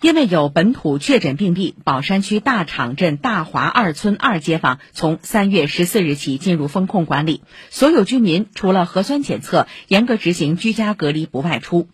因为有本土确诊病例，宝山区大场镇大华二村二街坊从三月十四日起进入封控管理，所有居民除了核酸检测，严格执行居家隔离不外出。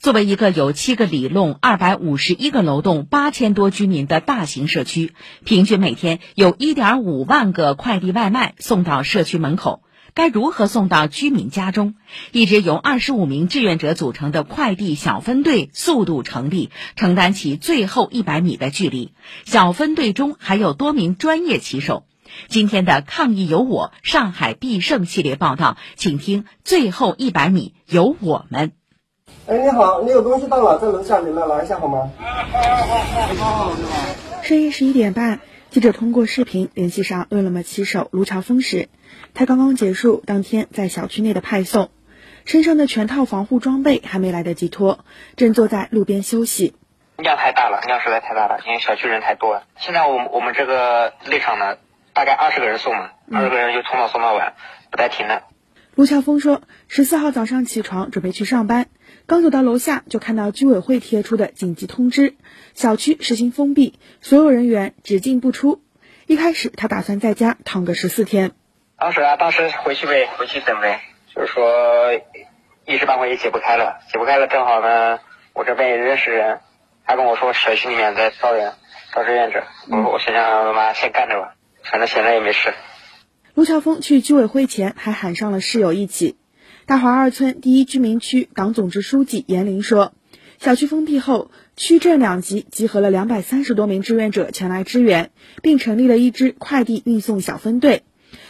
作为一个有七个里弄、二百五十一个楼栋、八千多居民的大型社区，平均每天有一点五万个快递外卖送到社区门口。该如何送到居民家中？一支由二十五名志愿者组成的快递小分队速度成立，承担起最后一百米的距离。小分队中还有多名专业骑手。今天的抗疫有我，上海必胜系列报道，请听最后一百米有我们。哎，你好，你有东西到了，在楼下，你来拿一下好吗？深夜十一点半。记者通过视频联系上饿了么骑手卢朝峰时，他刚刚结束当天在小区内的派送，身上的全套防护装备还没来得及脱，正坐在路边休息。量太大了，量实在太大了，因为小区人太多了。现在我们我们这个内场呢，大概二十个人送嘛，二十个人就从早送到晚，不带停的。卢乔峰说，十四号早上起床准备去上班，刚走到楼下就看到居委会贴出的紧急通知，小区实行封闭，所有人员只进不出。一开始他打算在家躺个十四天。当时啊，当时回去呗，回去等呗，就是说一时半会也解不开了，解不开了，正好呢，我这边也认识人，他跟我说小区里面在招人，招志愿者，我我想想，妈先干着吧，反正闲着也没事。卢乔峰去居委会前还喊上了室友一起。大华二村第一居民区党总支书记严林说：“小区封闭后，区镇两级集合了两百三十多名志愿者前来支援，并成立了一支快递运送小分队。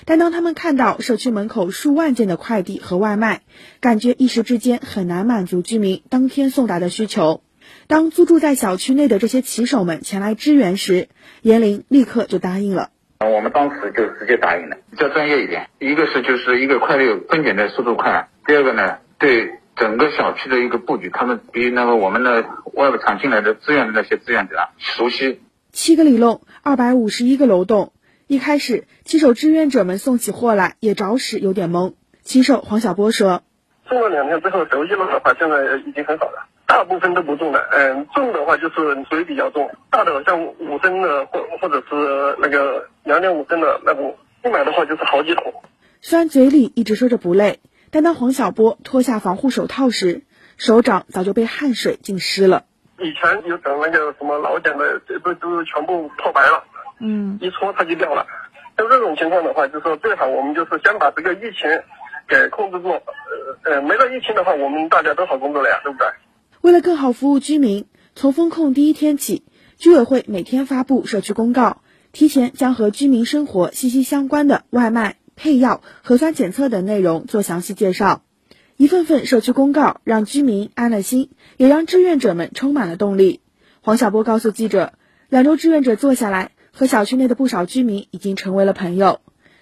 但当他们看到社区门口数万件的快递和外卖，感觉一时之间很难满足居民当天送达的需求。当租住在小区内的这些骑手们前来支援时，严林立刻就答应了。”我们当时就直接答应了，比较专业一点。一个是就是一个快递分拣的速度快，第二个呢，对整个小区的一个布局，他们比那个我们的外部厂进来的志愿的那些志愿者熟悉。七个里弄，二百五十一个楼栋。一开始，骑手志愿者们送起货来也着实有点懵。骑手黄小波说：“送了两天之后，熟悉了的话，现在已经很好了。”大部分都不重的，嗯，重的话就是水比较重，大的像五升的或或者是那个两点五升的那种，一买的话就是好几桶。虽然嘴里一直说着不累，但当黄小波脱下防护手套时，手掌早就被汗水浸湿了。以前有整那个什么老茧的，这都都全部泡白了，嗯，一搓它就掉了。像这种情况的话，就是说最好我们就是先把这个疫情给控制住，呃呃，没了疫情的话，我们大家都好工作了呀，对不对？为了更好服务居民，从封控第一天起，居委会每天发布社区公告，提前将和居民生活息息相关的外卖、配药、核酸检测等内容做详细介绍。一份份社区公告让居民安了心，也让志愿者们充满了动力。黄小波告诉记者，两周志愿者做下来，和小区内的不少居民已经成为了朋友。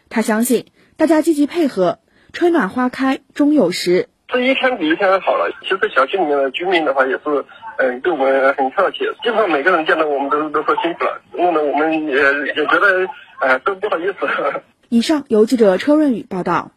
他相信，大家积极配合，春暖花开终有时。这一天比一天好了。其实小区里面的居民的话也是，嗯，对我们很客气。基本上每个人见到我们都都说辛苦了，弄得我们也也觉得，哎，都不好意思。以上由记者车润宇报道。